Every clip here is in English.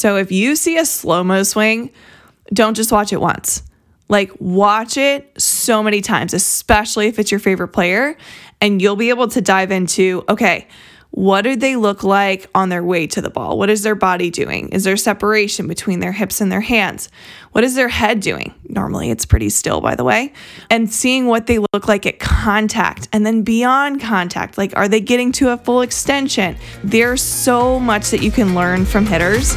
So if you see a slow mo swing, don't just watch it once. Like, watch it so many times, especially if it's your favorite player, and you'll be able to dive into okay, what do they look like on their way to the ball? What is their body doing? Is there separation between their hips and their hands? What is their head doing? Normally, it's pretty still, by the way. And seeing what they look like at contact and then beyond contact. Like, are they getting to a full extension? There's so much that you can learn from hitters.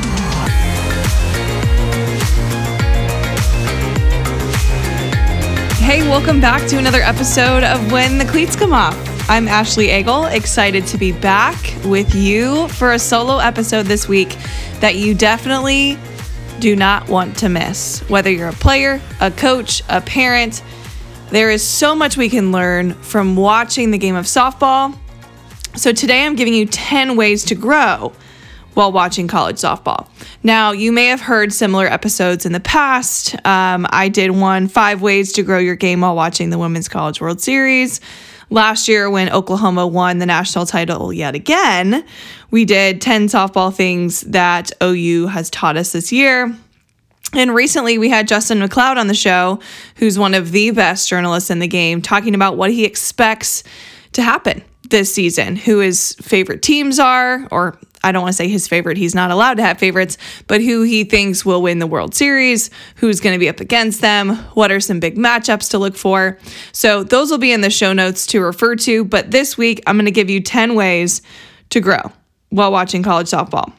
Hey, welcome back to another episode of When the Cleats Come Off. I'm Ashley Eagle, excited to be back with you for a solo episode this week that you definitely do not want to miss. Whether you're a player, a coach, a parent, there is so much we can learn from watching the game of softball. So today I'm giving you 10 ways to grow while watching college softball. Now, you may have heard similar episodes in the past. Um, I did one five ways to grow your game while watching the Women's College World Series. Last year, when Oklahoma won the national title yet again, we did 10 softball things that OU has taught us this year. And recently, we had Justin McLeod on the show, who's one of the best journalists in the game, talking about what he expects to happen this season, who his favorite teams are, or I don't want to say his favorite, he's not allowed to have favorites, but who he thinks will win the World Series, who's going to be up against them, what are some big matchups to look for. So those will be in the show notes to refer to. But this week, I'm going to give you 10 ways to grow while watching college softball.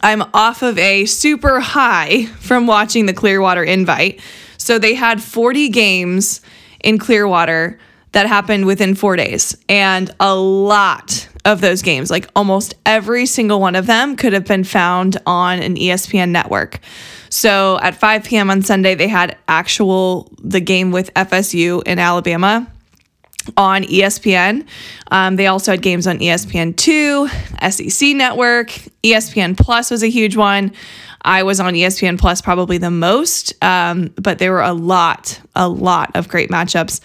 I'm off of a super high from watching the Clearwater invite. So they had 40 games in Clearwater that happened within four days, and a lot of those games, like almost every single one of them, could have been found on an ESPN network. So at 5 p.m. on Sunday, they had actual the game with FSU in Alabama on ESPN. Um, they also had games on ESPN2, SEC Network, ESPN Plus was a huge one. I was on ESPN Plus probably the most, um, but there were a lot, a lot of great matchups.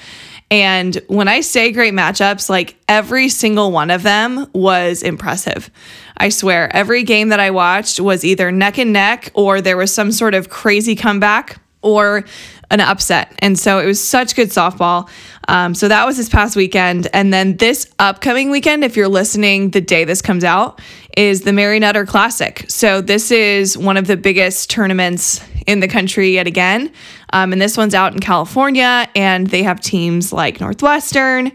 And when I say great matchups, like every single one of them was impressive. I swear, every game that I watched was either neck and neck or there was some sort of crazy comeback or an upset. And so it was such good softball. Um, so that was this past weekend. And then this upcoming weekend, if you're listening the day this comes out, is the Mary Nutter Classic. So this is one of the biggest tournaments in the country yet again. Um, and this one's out in California, and they have teams like Northwestern.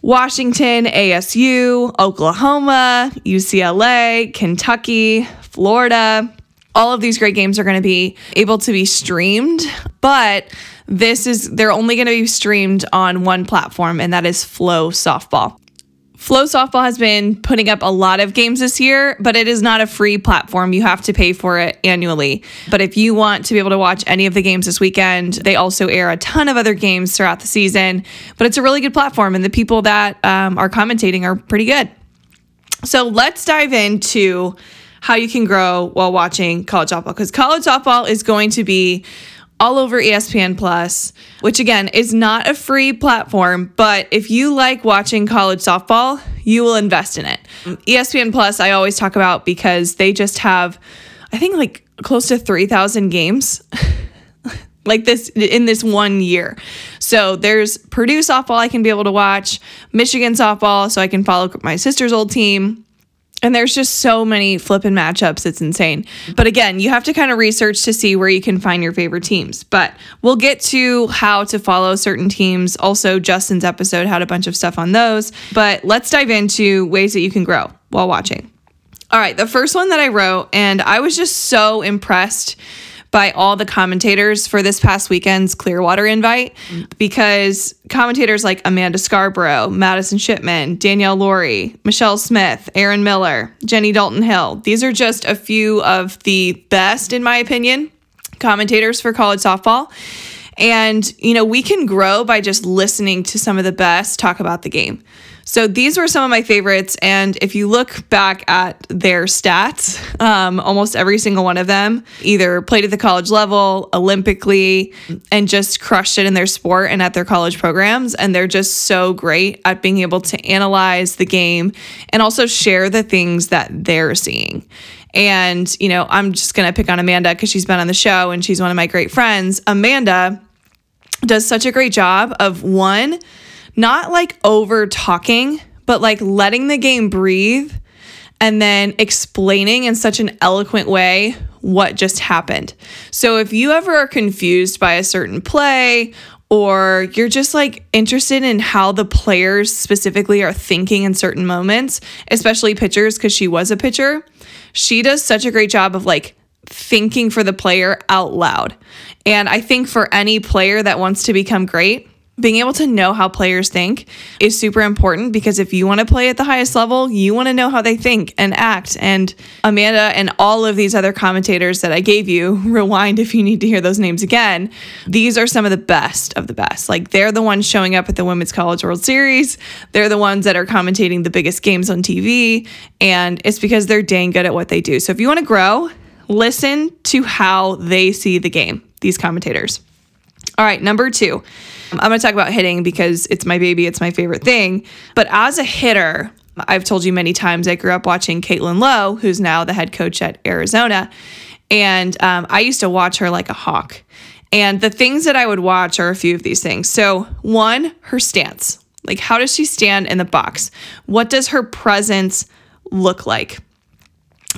Washington, ASU, Oklahoma, UCLA, Kentucky, Florida, all of these great games are going to be able to be streamed, but this is they're only going to be streamed on one platform and that is FloSoftball. FloSoftball has been putting up a lot of games this year, but it is not a free platform. You have to pay for it annually. But if you want to be able to watch any of the games this weekend, they also air a ton of other games throughout the season. But it's a really good platform, and the people that um, are commentating are pretty good. So let's dive into how you can grow while watching college softball because college softball is going to be all over ESPN Plus, which again is not a free platform, but if you like watching college softball, you will invest in it. ESPN Plus, I always talk about because they just have, I think, like close to 3,000 games. like this in this one year. So there's Purdue softball I can be able to watch, Michigan softball, so I can follow my sister's old team And there's just so many flipping matchups. It's insane. But again, you have to kind of research to see where you can find your favorite teams. But we'll get to how to follow certain teams. Also, Justin's episode had a bunch of stuff on those. But let's dive into ways that you can grow while watching. All right, the first one that I wrote, and I was just so impressed by all the commentators for this past weekend's Clearwater invite because commentators like Amanda Scarborough, Madison Shipman, Danielle Lawrie, Michelle Smith, Aaron Miller, Jenny Dalton Hill, these are just a few of the best, in my opinion, commentators for college softball. And, you know, we can grow by just listening to some of the best talk about the game. So these were some of my favorites. And if you look back at their stats, um, almost every single one of them either played at the college level, Olympically, and just crushed it in their sport and at their college programs. And they're just so great at being able to analyze the game and also share the things that they're seeing. And, you know, I'm just going to pick on Amanda because she's been on the show and she's one of my great friends. Amanda does such a great job of one, not like over talking, but like letting the game breathe and then explaining in such an eloquent way what just happened. So if you ever are confused by a certain play or you're just like interested in how the players specifically are thinking in certain moments, especially pitchers, because she was a pitcher, she does such a great job of like thinking for the player out loud. And I think for any player that wants to become great, being able to know how players think is super important because if you want to play at the highest level, you want to know how they think and act. And Amanda and all of these other commentators that I gave you, rewind if you need to hear those names again, these are some of the best of the best. Like they're the ones showing up at the Women's College World Series, they're the ones that are commentating the biggest games on TV, and it's because they're dang good at what they do. So if you want to grow, listen to how they see the game, these commentators. All right, number two. I'm going to talk about hitting because it's my baby, it's my favorite thing. But as a hitter, I've told you many times I grew up watching Caitlin Lowe, who's now the head coach at Arizona. And um, I used to watch her like a hawk. And the things that I would watch are a few of these things. So, one, her stance. Like, how does she stand in the box? What does her presence look like?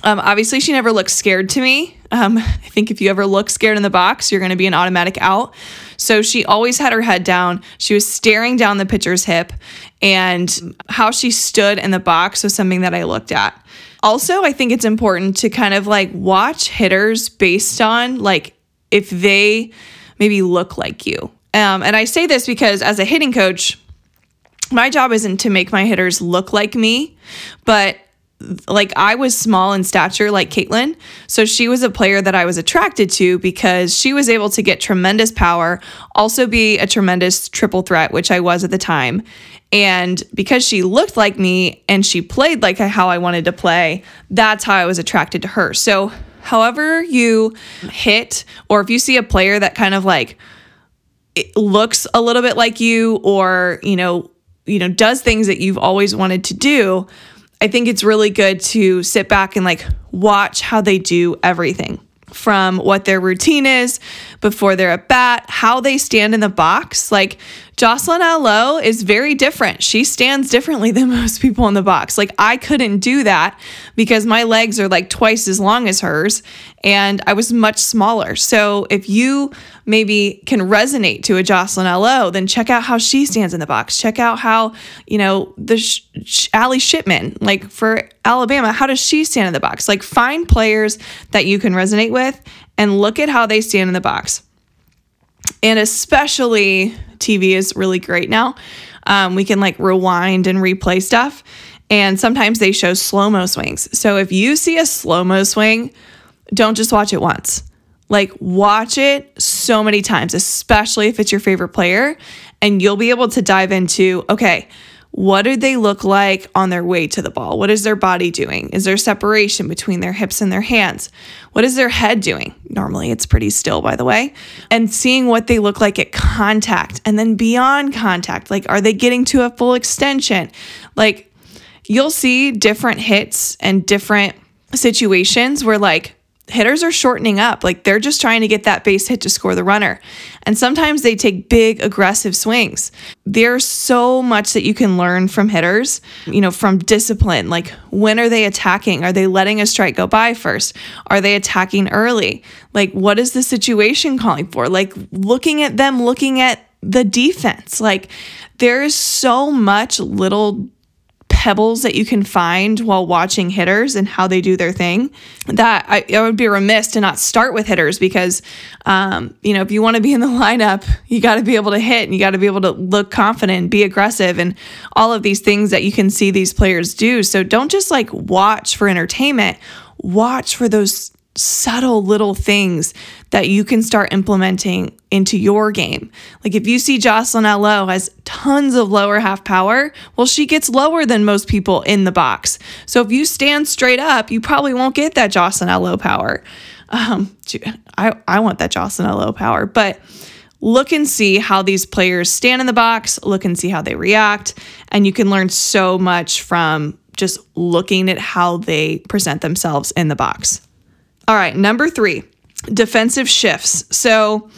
Um, obviously, she never looks scared to me. Um, I think if you ever look scared in the box, you're going to be an automatic out. So she always had her head down. She was staring down the pitcher's hip, and how she stood in the box was something that I looked at. Also, I think it's important to kind of like watch hitters based on like if they maybe look like you. Um, and I say this because as a hitting coach, my job isn't to make my hitters look like me, but like I was small in stature like Caitlin. So she was a player that I was attracted to because she was able to get tremendous power, also be a tremendous triple threat, which I was at the time. And because she looked like me and she played like how I wanted to play, that's how I was attracted to her. So, however you hit, or if you see a player that kind of like looks a little bit like you, or, you know, you know, does things that you've always wanted to do, I think it's really good to sit back and like watch how they do everything from what their routine is before they're at bat, how they stand in the box. Like Jocelyn Alo is very different. She stands differently than most people in the box. Like I couldn't do that because my legs are like twice as long as hers and I was much smaller. So if you maybe can resonate to a Jocelyn Alo, then check out how she stands in the box. Check out how, you know, the Sh- Allie Shipman, like for Alabama, how does she stand in the box? Like find players that you can resonate with and look at how they stand in the box. And especially TV is really great now. Um, we can like rewind and replay stuff. And sometimes they show slow mo swings. So if you see a slow mo swing, don't just watch it once. Like, watch it so many times, especially if it's your favorite player, and you'll be able to dive into okay, what do they look like on their way to the ball? What is their body doing? Is there separation between their hips and their hands? What is their head doing? Normally, it's pretty still, by the way. And seeing what they look like at contact and then beyond contact. Like, are they getting to a full extension? Like, you'll see different hits and different situations where, like, hitters are shortening up. Like they're just trying to get that base hit to score the runner. And sometimes they take big, aggressive swings. There's so much that you can learn from hitters, you know, from discipline. Like when are they attacking? Are they letting a strike go by first? Are they attacking early? Like what is the situation calling for? Like looking at them, looking at the defense. Like there is so much little pebbles that you can find while watching hitters and how they do their thing that I, I would be remiss to not start with hitters because um, you know if you want to be in the lineup you got to be able to hit and you got to be able to look confident be aggressive and all of these things that you can see these players do. So don't just like watch for entertainment watch for those subtle little things that you can start implementing into your game. Like if you see Jocelyn Alo has tons of lower half power, well, she gets lower than most people in the box. So if you stand straight up, you probably won't get that Jocelyn Alo power. Um, I, I want that Jocelyn Alo power, but look and see how these players stand in the box, look and see how they react, and you can learn so much from just looking at how they present themselves in the box. All right, number three, defensive shifts. So,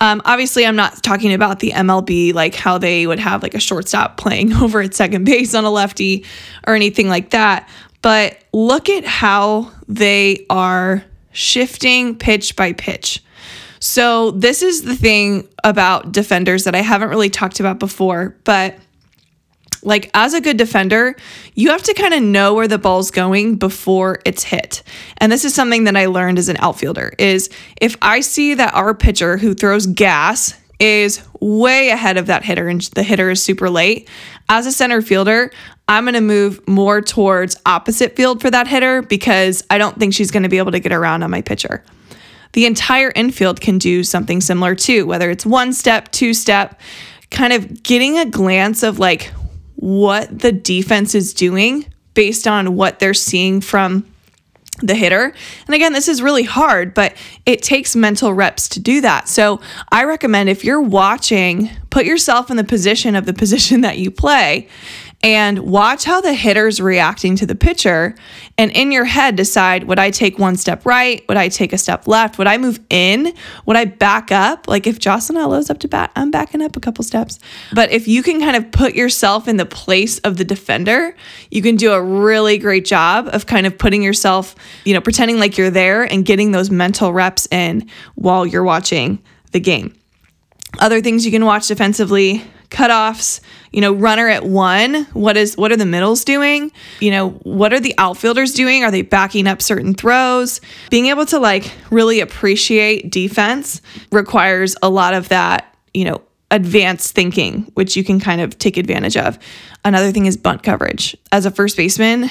um, obviously, I'm not talking about the MLB, like how they would have like a shortstop playing over at second base on a lefty or anything like that. But look at how they are shifting pitch by pitch. So, this is the thing about defenders that I haven't really talked about before, but like as a good defender, you have to kind of know where the ball's going before it's hit. And this is something that I learned as an outfielder is if I see that our pitcher who throws gas is way ahead of that hitter and the hitter is super late, as a center fielder, I'm going to move more towards opposite field for that hitter because I don't think she's going to be able to get around on my pitcher. The entire infield can do something similar too, whether it's one step, two step, kind of getting a glance of like what the defense is doing based on what they're seeing from the hitter. And again, this is really hard, but it takes mental reps to do that. So I recommend if you're watching, put yourself in the position of the position that you play and watch how the hitter's reacting to the pitcher. And in your head, decide would I take one step right? Would I take a step left? Would I move in? Would I back up? Like if Jocelyn Alo's up to bat, I'm backing up a couple steps. But if you can kind of put yourself in the place of the defender, you can do a really great job of kind of putting yourself, you know, pretending like you're there and getting those mental reps in while you're watching the game. Other things you can watch defensively cutoffs, you know, runner at one, what is what are the middles doing? You know, what are the outfielders doing? Are they backing up certain throws? Being able to like really appreciate defense requires a lot of that, you know, advanced thinking, which you can kind of take advantage of. Another thing is bunt coverage. As a first baseman,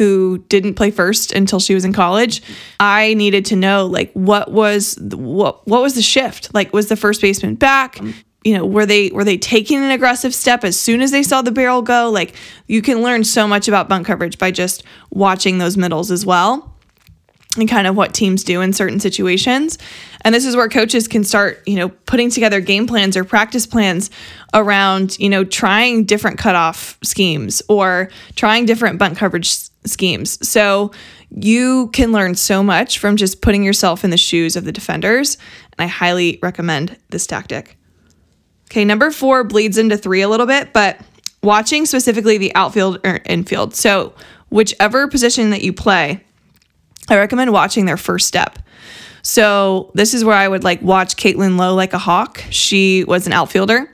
who didn't play first until she was in college, I needed to know like what was what what was the shift? Like was the first baseman back? You know were they were they taking an aggressive step as soon as they saw the barrel go? Like you can learn so much about bunt coverage by just watching those middles as well and kind of what teams do in certain situations. And this is where coaches can start you know putting together game plans or practice plans around you know trying different cutoff schemes or trying different bunt coverage schemes. So you can learn so much from just putting yourself in the shoes of the defenders and i highly recommend this tactic Okay, number four bleeds into three a little bit, but watching specifically the outfield or infield. So, whichever position that you play, I recommend watching their first step. So, this is where I would like watch Caitlin Lowe like a hawk. She was an outfielder,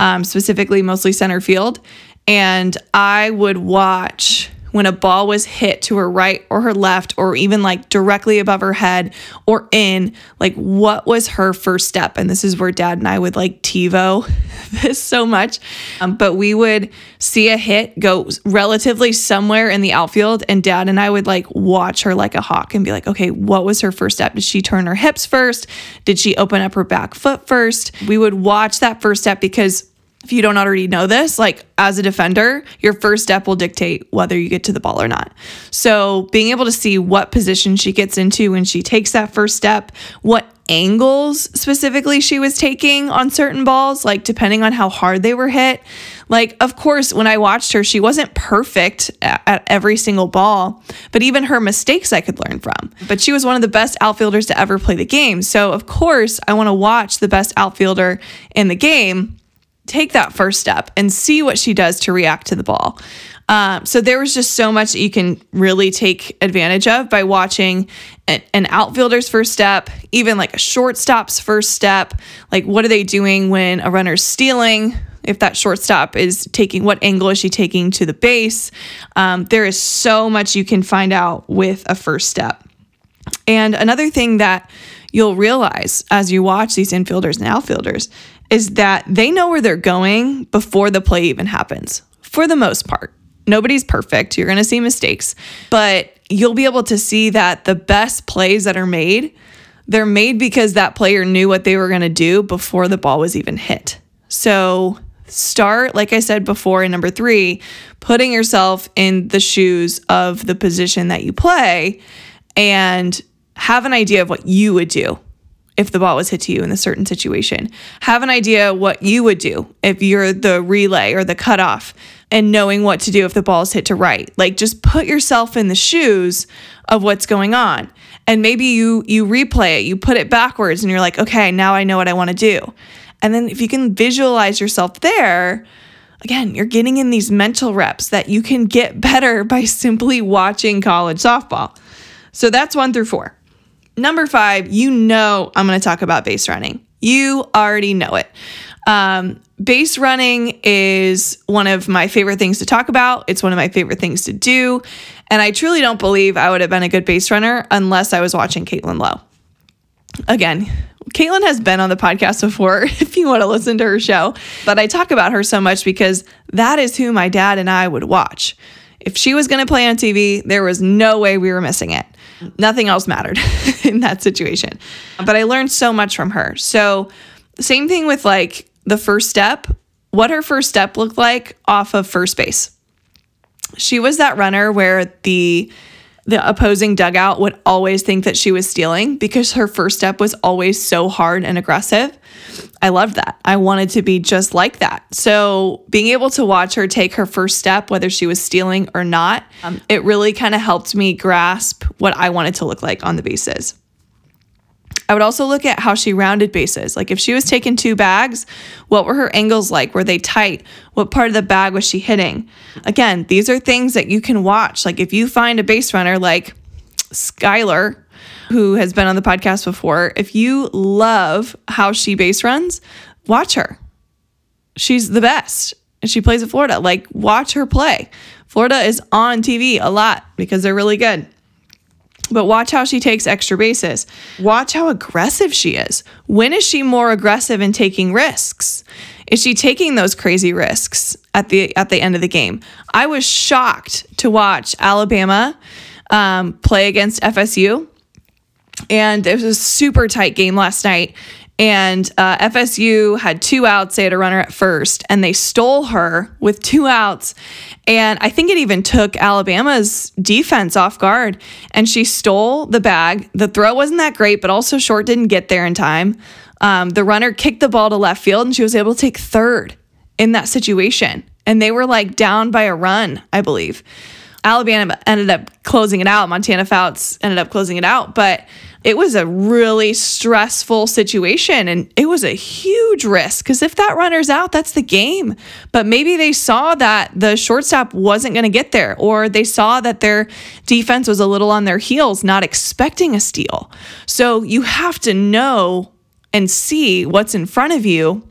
um, specifically mostly center field. And I would watch when a ball was hit to her right or her left or even like directly above her head or in like what was her first step? And this is where dad and i would like tivo this so much. Um, but we would see a hit go relatively somewhere in the outfield and dad and i would like watch her like a hawk and be like okay what was her first step? Did she turn her hips first? Did she open up her back foot first? We would watch that first step because if you don't already know this, like as a defender, your first step will dictate whether you get to the ball or not. So, being able to see what position she gets into when she takes that first step, what angles specifically she was taking on certain balls, like depending on how hard they were hit. Like, of course, when I watched her, she wasn't perfect at, every single ball, but even her mistakes I could learn from. But she was one of the best outfielders to ever play the game. So, of course, I want to watch the best outfielder in the game take that first step and see what she does to react to the ball. Um, so there was just so much that you can really take advantage of by watching an, an outfielder's first step, even like a shortstop's first step. Like, what are they doing when a runner's stealing? If that shortstop is taking, what angle is she taking to the base? Um, there is so much you can find out with a first step. And another thing that you'll realize as you watch these infielders and outfielders is that they know where they're going before the play even happens, for the most part. Nobody's perfect. You're going to see mistakes, but you'll be able to see that the best plays that are made, they're made because that player knew what they were going to do before the ball was even hit. So, start, like I said before in number three, putting yourself in the shoes of the position that you play and have an idea of what you would do if the ball was hit to you in a certain situation. Have an idea what you would do if you're the relay or the cutoff and knowing what to do if the ball is hit to right. Like just put yourself in the shoes of what's going on. And maybe you you replay it, you put it backwards and you're like, "Okay, now I know what I want to do." And then if you can visualize yourself there, again, you're getting in these mental reps that you can get better by simply watching college softball. So that's 1 through 4. Number 5, you know I'm going to talk about base running. You already know it. Um, base running is one of my favorite things to talk about. It's one of my favorite things to do. And I truly don't believe I would have been a good base runner unless I was watching Caitlin Lowe. Again, Caitlin has been on the podcast before if you want to listen to her show, but I talk about her so much because that is who my dad and I would watch. If she was going to play on TV, there was no way we were missing it. Nothing else mattered in that situation. But I learned so much from her. So, same thing with like the first step, what her first step looked like off of first base. She was that runner where the the opposing dugout would always think that she was stealing because her first step was always so hard and aggressive. I loved that. I wanted to be just like that. So, being able to watch her take her first step, whether she was stealing or not, um, it really kind of helped me grasp what I wanted to look like on the bases. I would also look at how she rounded bases. Like if she was taking two bags, what were her angles like? Were they tight? What part of the bag was she hitting? Again, these are things that you can watch. Like if you find a base runner like Skylar, who has been on the podcast before, if you love how she base runs, watch her. She's the best. And she plays at Florida. Like, watch her play. Florida is on TV a lot because they're really good. But watch how she takes extra bases. Watch how aggressive she is. When is she more aggressive in taking risks? Is she taking those crazy risks at the at the end of the game? I was shocked to watch Alabama um, play against FSU, and it was a super tight game last night. And uh, FSU had two outs. They had a runner at first, and they stole her with two outs. And I think it even took Alabama's defense off guard. And she stole the bag. The throw wasn't that great, but also Short didn't get there in time. Um, the runner kicked the ball to left field, and she was able to take third in that situation. And they were like down by a run, I believe. Alabama ended up closing it out. Montana Fouts ended up closing it out, but it was a really stressful situation and it was a huge risk because if that runner's out, that's the game. But maybe they saw that the shortstop wasn't going to get there, or they saw that their defense was a little on their heels, not expecting a steal. So you have to know and see what's in front of you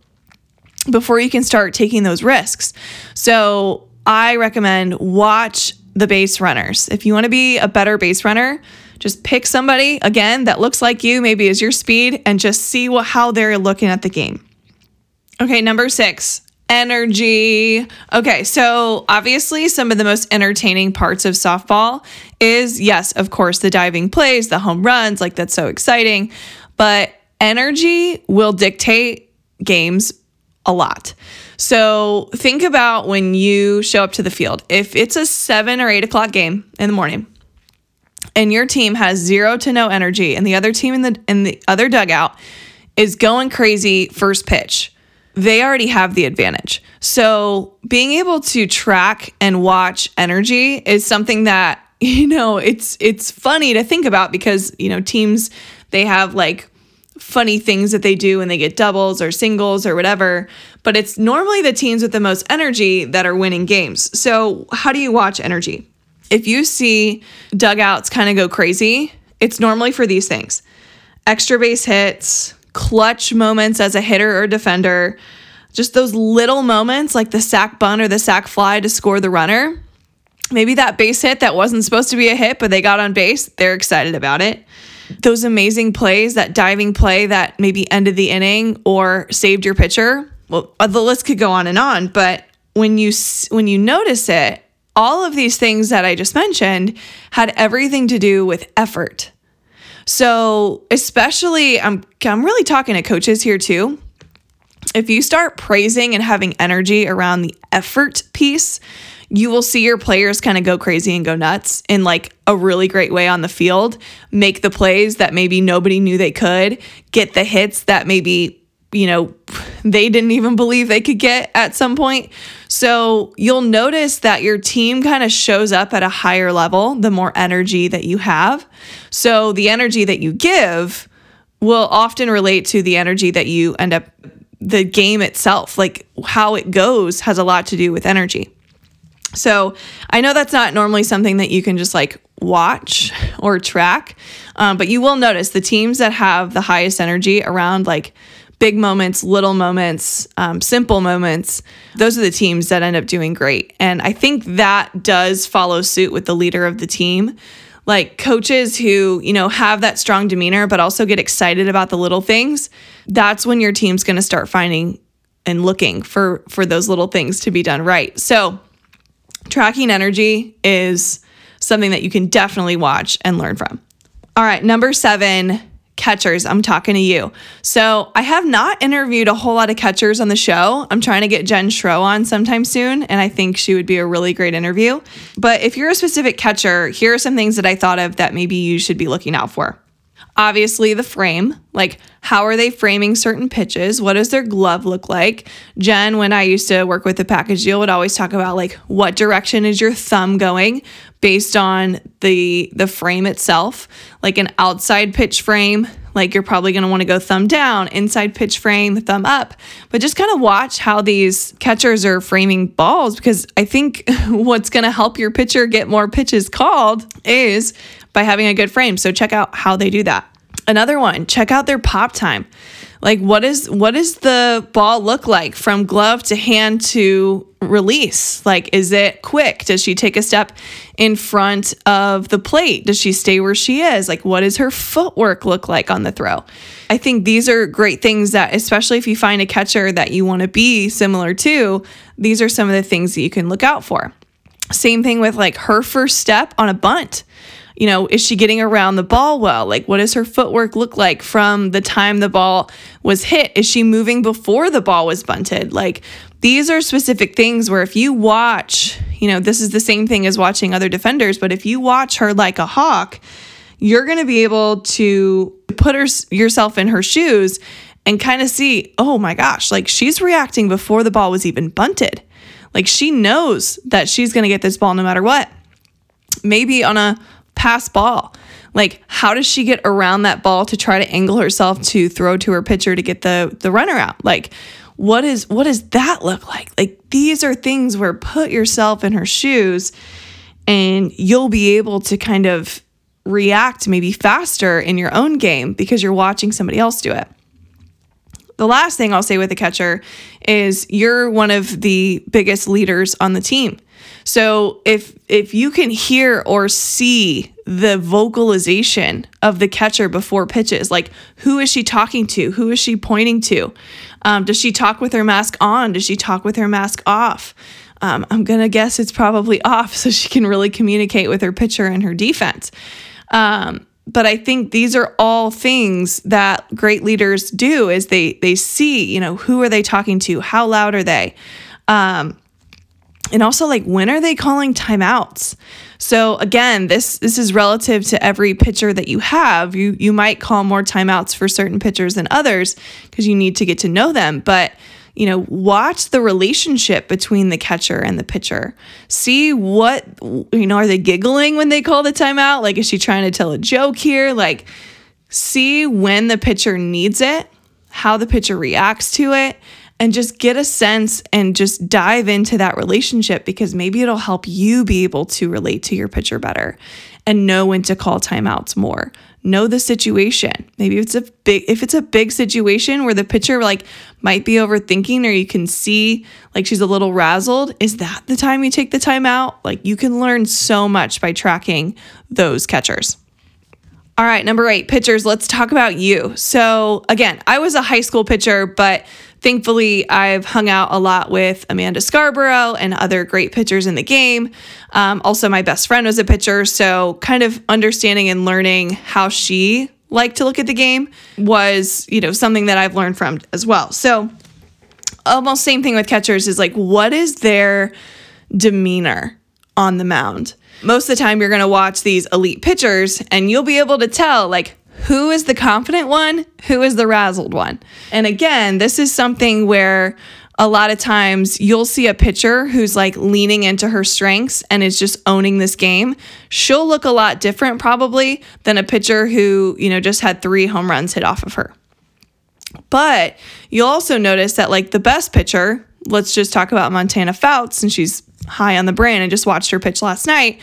before you can start taking those risks. So I recommend watch the base runners. If you want to be a better base runner, just pick somebody again that looks like you, maybe is your speed, and just see what how they're looking at the game. Okay, number six, energy. Okay, so obviously, some of the most entertaining parts of softball is yes, of course, the diving plays, the home runs, like that's so exciting. But energy will dictate games a lot. So think about when you show up to the field. If it's a seven or eight o'clock game in the morning, and your team has zero to no energy and the other team in the in the other dugout is going crazy first pitch they already have the advantage. So being able to track and watch energy is something that you know it's it's funny to think about because you know teams they have like funny things that they do when they get doubles or singles or whatever but it's normally the teams with the most energy that are winning games so how do you watch energy if you see dugouts kind of go crazy it's normally for these things extra base hits clutch moments as a hitter or defender just those little moments like the sac bunt or the sac fly to score the runner maybe that base hit that wasn't supposed to be a hit, but they got on base, they're excited about it. Those amazing plays, that diving play that maybe ended the inning or saved your pitcher. Well, uh, the list could go on and on, but when you when you notice it, all of these things that I just mentioned had everything to do with effort. So, especially I'm I'm really talking to coaches here too. If you start praising and having energy around the effort piece, you will see your players kind of go crazy and go nuts in like a really great way on the field, make the plays that maybe nobody knew they could, get the hits that maybe, you know, they didn't even believe they could get at some point. So you'll notice that your team kind of shows up at a higher level the more energy that you have. So the energy that you give will often relate to the energy that you end up the game itself like how it goes has a lot to do with energy so I know that's not normally something that you can just like watch or track, um, but you will notice the teams that have the highest energy around like big moments, little moments, um, simple moments, those are the teams that end up doing great. And I think that does follow suit with the leader of the team. Like coaches who, you know, have that strong demeanor, but also get excited about the little things, that's when your team's going to start finding and looking for for those little things to be done right. So tracking energy is something that you can definitely watch and learn from. All right, number seven, catchers. I'm talking to you. So I have not interviewed a whole lot of catchers on the show. I'm trying to get Jen Schro on sometime soon, and I think she would be a really great interview. But if you're a specific catcher, here are some things that I thought of that maybe you should be looking out for obviously the frame. Like how are they framing certain pitches? What does their glove look like? Jen when i used to work with the package deal would always talk about like what direction is your thumb going based on the the frame itself. Like an outside pitch frame like you're probably going to want to go thumb down inside pitch frame thumb up. But just kind of watch how these catchers are framing balls because i think what's going to help your pitcher get more pitches called is by having a good frame. So check out how they do that. Another one, check out their pop time. Like what is what does the ball look like from glove to hand to release? Like is it quick? Does she take a step in front of the plate? Does she stay where she is? Like what does her footwork look like on the throw? I think these are great things that especially if you find a catcher that you want to be similar to, these are some of the things that you can look out for. Same thing with like her first step on a bunt you know, is she getting around the ball well? Like, what does her footwork look like from the time the ball was hit? Is she moving before the ball was bunted? Like, these are specific things where if you watch, you know, this is the same thing as watching other defenders, but if you watch her like a hawk, you're going to be able to put her, yourself in her shoes and kind of see, oh my gosh, like she's reacting before the ball was even bunted. Like she knows that she's going to get this ball no matter what. Maybe on a pass ball. Like, how does she get around that ball to try to angle herself to throw to her pitcher to get the the runner out? Like, what is what does that look like? Like, these are things where put yourself in her shoes, and you'll be able to kind of react maybe faster in your own game because you're watching somebody else do it. The last thing I'll say with a catcher is you're one of the biggest leaders on the team. So if if you can hear or see the vocalization of the catcher before pitches, like who is she talking to? Who is she pointing to? Um, does she talk with her mask on? Does she talk with her mask off? Um, I'm gonna guess it's probably off, so she can really communicate with her pitcher and her defense. Um, but I think these are all things that great leaders do is they they see, you know, who are they talking to? How loud are they? Um, and also like when are they calling timeouts so again this this is relative to every pitcher that you have you you might call more timeouts for certain pitchers than others because you need to get to know them but you know, watch the relationship between the catcher and the pitcher. See what, you know, are they giggling when they call the timeout? Like, is she trying to tell a joke here? Like, see when the pitcher needs it, how the pitcher reacts to it, and just get a sense and just dive into that relationship because maybe it'll help you be able to relate to your pitcher better and know when to call timeouts more. Know the situation. Maybe if it's a big if it's a big situation where the pitcher like might be overthinking or you can see like she's a little razzled, is that the time you take the timeout? Like you can learn so much by tracking those catchers. All right, number 8, pitchers. Let's talk about you. So, again, I was a high school pitcher, but Thankfully, I've hung out a lot with Amanda Scarborough and other great pitchers in the game. Um, also, my best friend was a pitcher, so kind of understanding and learning how she liked to look at the game was, you know, something that I've learned from as well. So, almost same thing with catchers is like, what is their demeanor on the mound? Most of the time, you're going to watch these elite pitchers and you'll be able to tell, like, who is the confident one? Who is the razzled one? And again, this is something where a lot of times you'll see a pitcher who's like leaning into her strengths and is just owning this game. She'll look a lot different probably than a pitcher who, you know, just had three home runs hit off of her. But you'll also notice that like the best pitcher, let's just talk about Montana Fouts and she's high on the brain. I just watched her pitch last night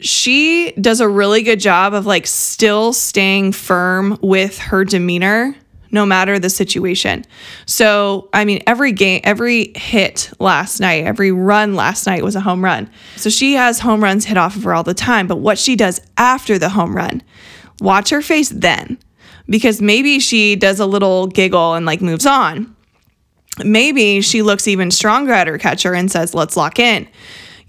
she does a really good job of like still staying firm with her demeanor no matter the situation. So, I mean, every game, every hit last night, every run last night was a home run. So she has home runs hit off of her all the time. But what she does after the home run, watch her face then, because maybe she does a little giggle and like moves on. Maybe she looks even stronger at her catcher and says, let's lock in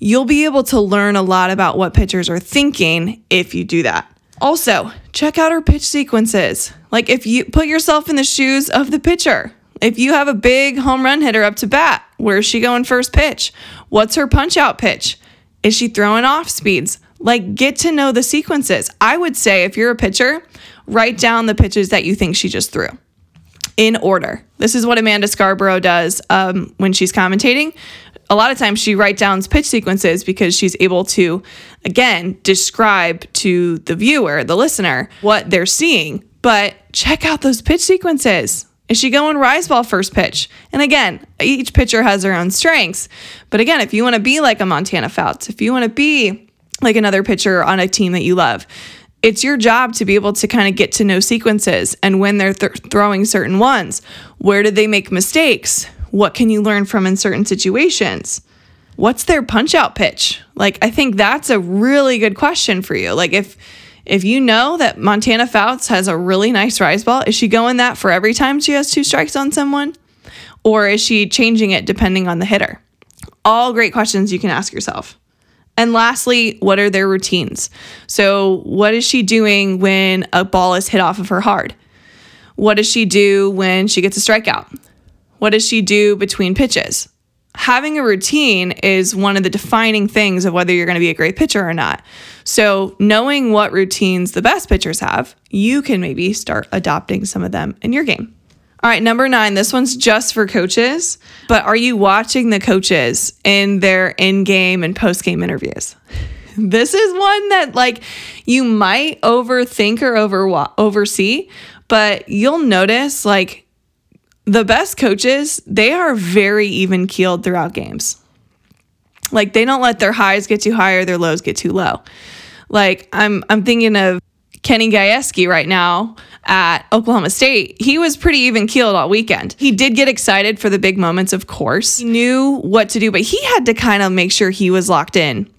you'll be able to learn a lot about what pitchers are thinking if you do that. Also, check out her pitch sequences. Like if you put yourself in the shoes of the pitcher, if you have a big home run hitter up to bat, where's she going first pitch? What's her punch out pitch? Is she throwing off speeds? Like, get to know the sequences. I would say if you're a pitcher, write down the pitches that you think she just threw in order. This is what Amanda Scarborough does um, when she's commentating a lot of times she writes down pitch sequences because she's able to, again, describe to the viewer, the listener, what they're seeing. But check out those pitch sequences. Is she going rise ball first pitch? And again, each pitcher has their own strengths. But again, if you want to be like a Montana Fouts, if you want to be like another pitcher on a team that you love, it's your job to be able to kind of get to know sequences and when they're th- throwing certain ones. Where did they make mistakes? What can you learn from in certain situations? What's their punch out pitch? Like I think that's a really good question for you. Like if if you know that Montana Fouts has a really nice rise ball, is she going that for every time she has two strikes on someone? Or is she changing it depending on the hitter? All great questions you can ask yourself. And lastly, what are their routines? So, what is she doing when a ball is hit off of her hard? What does she do when she gets a strikeout? What does she do between pitches? Having a routine is one of the defining things of whether you're going to be a great pitcher or not. So, knowing what routines the best pitchers have, you can maybe start adopting some of them in your game. All right, number nine, this one's just for coaches, but are you watching the coaches in their in game and post game interviews? This is one that, like, you might overthink or over oversee, but you'll notice, like, the best coaches, they are very even keeled throughout games. Like they don't let their highs get too high or their lows get too low. Like I'm I'm thinking of Kenny Gajewski right now at Oklahoma State. He was pretty even keeled all weekend. He did get excited for the big moments, of course. He knew what to do, but he had to kind of make sure he was locked in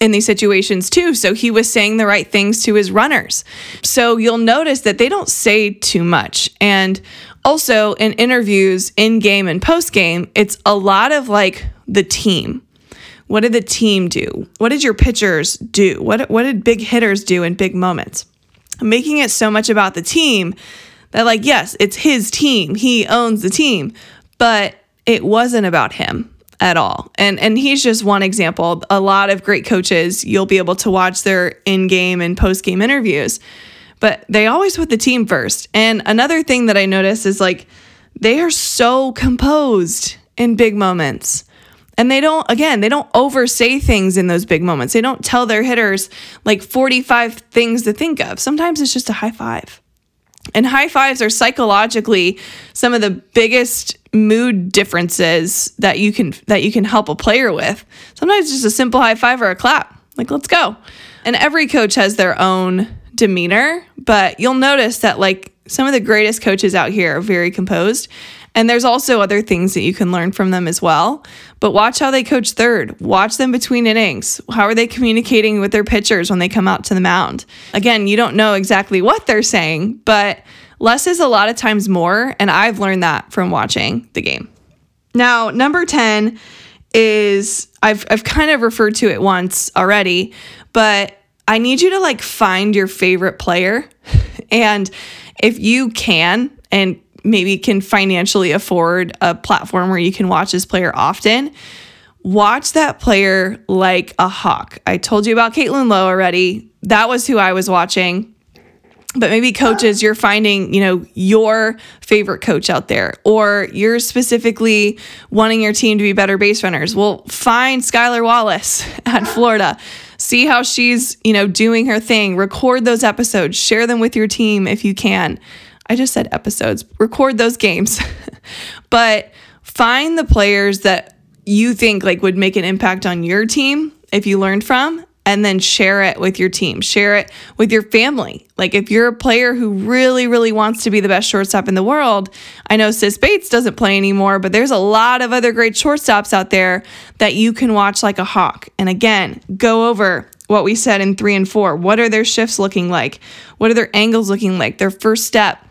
in these situations too. So he was saying the right things to his runners. So you'll notice that they don't say too much. And also in interviews, in game and post game, it's a lot of like the team. What did the team do? What did your pitchers do? What, what did big hitters do in big moments? Making it so much about the team that, like, yes, it's his team. He owns the team, but it wasn't about him at all. And and he's just one example. A lot of great coaches, you'll be able to watch their in-game and post-game interviews but they always put the team first. And another thing that I notice is like they are so composed in big moments. And they don't, again, they don't oversay things in those big moments. They don't tell their hitters like 45 things to think of. Sometimes it's just a high five. And high fives are psychologically some of the biggest mood differences that you can that you can help a player with. Sometimes just a simple high five or a clap. Like, let's go. And every coach has their own demeanor, but you'll notice that like some of the greatest coaches out here are very composed. And there's also other things that you can learn from them as well. But watch how they coach third. Watch them between innings. How are they communicating with their pitchers when they come out to the mound? Again, you don't know exactly what they're saying, but less is a lot of times more. And I've learned that from watching the game. Now, number 10 is I've, I've kind of referred to it once already, but I need you to like find your favorite player. And if you can, and maybe can financially afford a platform where you can watch this player often, watch that player like a hawk. I told you about Caitlin Lowe already. That was who I was watching. But maybe coaches, you're finding, you know, your favorite coach out there, or you're specifically wanting your team to be better base runners. Well, find Skylar Wallace at Florida. See how she's, you know, doing her thing. Record those episodes, share them with your team if you can. I just said episodes, record those games. but find the players that you think like would make an impact on your team if you learned from and then share it with your team. Share it with your family. Like if you're a player who really, really wants to be the best shortstop in the world, I know Sis Bates doesn't play anymore, but there's a lot of other great shortstops out there that you can watch like a hawk. And again, go over what we said in three and four. What are their shifts looking like? What are their angles looking like? Their first step.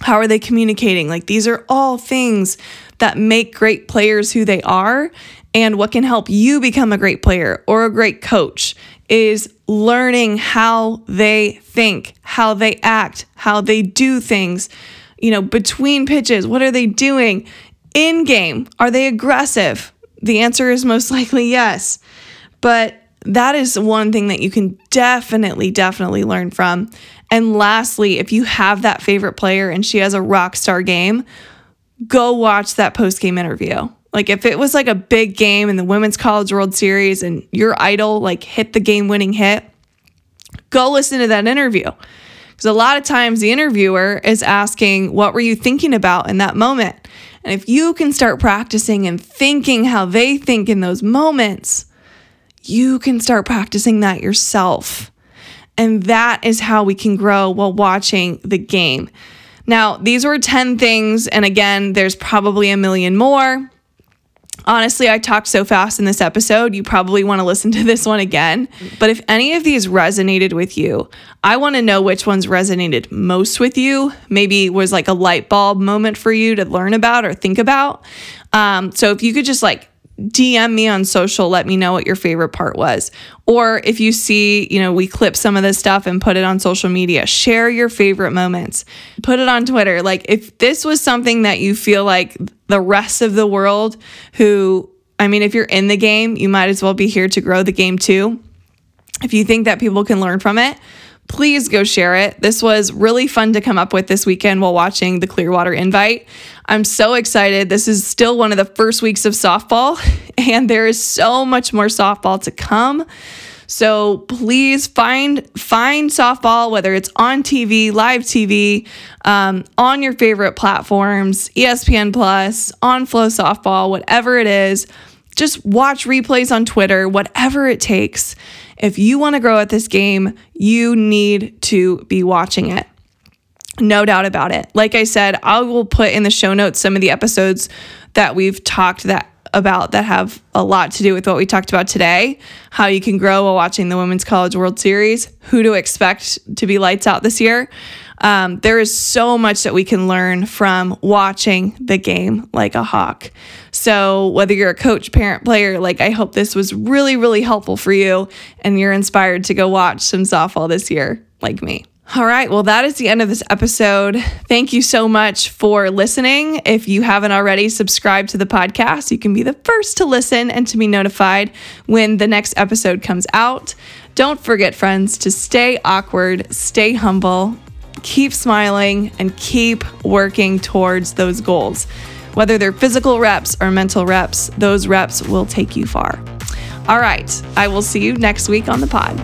How are they communicating? Like these are all things that make great players who they are. And what can help you become a great player or a great coach is learning how they think, how they act, how they do things, you know, between pitches. What are they doing in game? Are they aggressive? The answer is most likely yes. But that is one thing that you can definitely, definitely learn from. And lastly, if you have that favorite player and she has a rock star game, go watch that post game interview. Like if it was like a big game in the Women's College World Series and your idol like hit the game winning hit, go listen to that interview. Because a lot of times the interviewer is asking, What were you thinking about in that moment? And if you can start practicing and thinking how they think in those moments, you can start practicing that yourself. And that is how we can grow while watching the game. Now, these were 10 things. And again, there's probably a million more. Honestly, I talked so fast in this episode, you probably want to listen to this one again. But if any of these resonated with you, I want to know which ones resonated most with you. Maybe was like a light bulb moment for you to learn about or think about. Um, so if you could just like DM me on social, let me know what your favorite part was. Or if you see, you know, we clip some of this stuff and put it on social media, share your favorite moments, put it on Twitter. Like, if this was something that you feel like the rest of the world who, I mean, if you're in the game, you might as well be here to grow the game too. If you think that people can learn from it, please go share it. This was really fun to come up with this weekend while watching the Clearwater Invite. I'm so excited. This is still one of the first weeks of softball, and there is so much more softball to come. So please find find softball, whether it's on TV, live TV, um, on your favorite platforms, ESPN Plus, on FloSoftball, whatever it is. Just watch replays on Twitter, whatever it takes. If you want to grow at this game, you need to be watching it. No doubt about it. Like I said, I will put in the show notes some of the episodes that we've talked that about that have a lot to do with what we talked about today how you can grow while watching the Women's College World Series, who to expect to be lights out this year. Um, there is so much that we can learn from watching the game like a hawk. So, whether you're a coach, parent, player, like I hope this was really, really helpful for you and you're inspired to go watch some softball this year, like me. All right. Well, that is the end of this episode. Thank you so much for listening. If you haven't already subscribed to the podcast, you can be the first to listen and to be notified when the next episode comes out. Don't forget, friends, to stay awkward, stay humble, keep smiling and keep working towards those goals. Whether they're physical reps or mental reps, those reps will take you far. All right, I will see you next week on the pod.